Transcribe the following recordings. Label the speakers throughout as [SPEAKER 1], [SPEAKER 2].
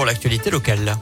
[SPEAKER 1] pour l'actualité locale.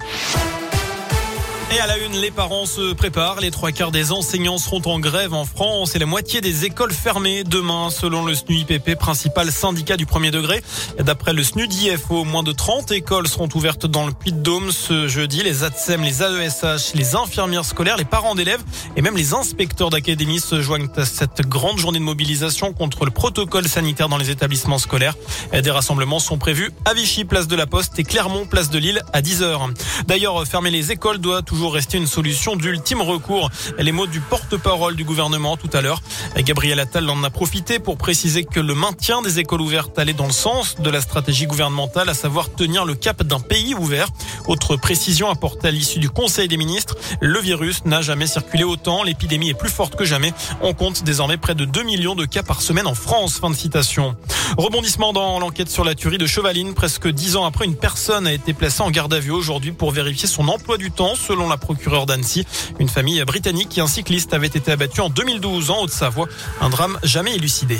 [SPEAKER 2] Et à la une, les parents se préparent. Les trois quarts des enseignants seront en grève en France et la moitié des écoles fermées demain, selon le SNUIPP, principal syndicat du premier degré. D'après le SNUDIFO, moins de 30 écoles seront ouvertes dans le Puy-de-Dôme ce jeudi. Les ATSEM, les AESH, les infirmières scolaires, les parents d'élèves et même les inspecteurs d'académie se joignent à cette grande journée de mobilisation contre le protocole sanitaire dans les établissements scolaires. Des rassemblements sont prévus à Vichy, place de la Poste et Clermont, place de Lille à 10h. D'ailleurs, fermer les écoles doit toujours rester une solution d'ultime recours. Les mots du porte-parole du gouvernement tout à l'heure. Gabriel Attal en a profité pour préciser que le maintien des écoles ouvertes allait dans le sens de la stratégie gouvernementale, à savoir tenir le cap d'un pays ouvert. Autre précision apportée à l'issue du Conseil des ministres, le virus n'a jamais circulé autant, l'épidémie est plus forte que jamais. On compte désormais près de 2 millions de cas par semaine en France. Fin de citation. Rebondissement dans l'enquête sur la tuerie de Chevaline. Presque dix ans après, une personne a été placée en garde à vue aujourd'hui pour vérifier son emploi du temps, selon la procureure d'Annecy. Une famille britannique et un cycliste avaient été abattus en 2012 en Haute-Savoie. Un drame jamais élucidé.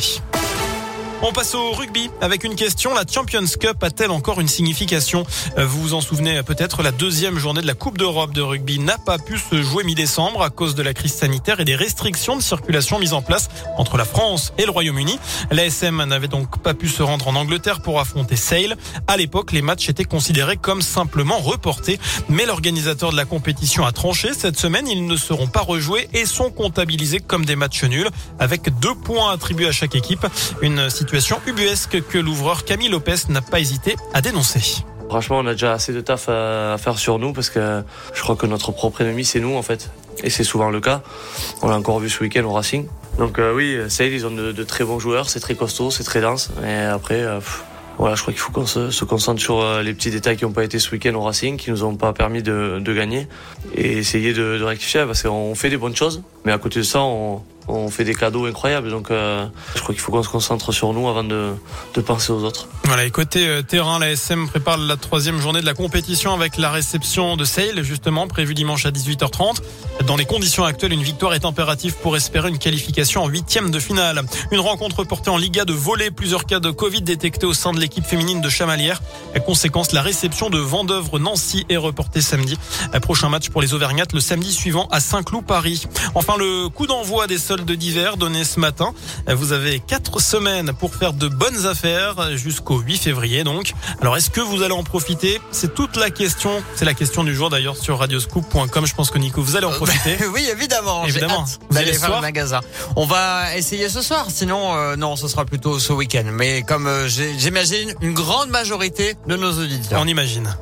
[SPEAKER 2] On passe au rugby avec une question. La Champions Cup a-t-elle encore une signification? Euh, Vous vous en souvenez peut-être, la deuxième journée de la Coupe d'Europe de rugby n'a pas pu se jouer mi-décembre à cause de la crise sanitaire et des restrictions de circulation mises en place entre la France et le Royaume-Uni. L'ASM n'avait donc pas pu se rendre en Angleterre pour affronter Sale. À l'époque, les matchs étaient considérés comme simplement reportés, mais l'organisateur de la compétition a tranché. Cette semaine, ils ne seront pas rejoués et sont comptabilisés comme des matchs nuls avec deux points attribués à chaque équipe. Une ubuesque que l'ouvreur Camille Lopez n'a pas hésité à dénoncer.
[SPEAKER 3] Franchement, on a déjà assez de taf à faire sur nous parce que je crois que notre propre ennemi, c'est nous en fait. Et c'est souvent le cas. On l'a encore vu ce week-end au Racing. Donc euh, oui, Sale, ils ont de, très bons joueurs, c'est très costaud, c'est très dense. Mais après, euh, voilà, je crois qu'il faut qu'on se, concentre sur euh, les petits détails qui n'ont pas été ce week-end au Racing, qui nous ont pas permis de, gagner, et essayer de, de rectifier parce qu'on fait des bonnes choses, mais à côté de ça, on, on fait des cadeaux incroyables. Donc euh, je crois qu'il faut qu'on se concentre sur nous avant de, de penser aux autres.
[SPEAKER 2] Voilà, et côté euh, terrain, la SM prépare la troisième journée de la compétition avec la réception de Sale, justement, prévue dimanche à 18h30. Dans les conditions actuelles, une victoire est impérative pour espérer une qualification en huitième de finale. Une rencontre portée en Liga de voler plusieurs cas de Covid détectés au sein de l'équipe féminine de Chamalières. Conséquence, la réception de Vendœuvre Nancy est reportée samedi. Prochain match pour les Auvergnates le samedi suivant à Saint-Cloud, Paris. Enfin, le coup d'envoi des sols de d'hiver donné ce matin. Vous avez quatre semaines pour faire de bonnes affaires jusqu'au 8 février donc. Alors est-ce que vous allez en profiter? C'est toute la question. C'est la question du jour d'ailleurs sur radioscoop.com. Je pense que Nico, vous allez en profiter.
[SPEAKER 1] oui, évidemment.
[SPEAKER 2] Évidemment.
[SPEAKER 1] Vous allez faire le magasin. On va essayer ce soir. Sinon, euh, non, ce sera plutôt ce week-end. Mais comme euh, j'imagine une grande majorité de nos auditeurs.
[SPEAKER 2] On imagine.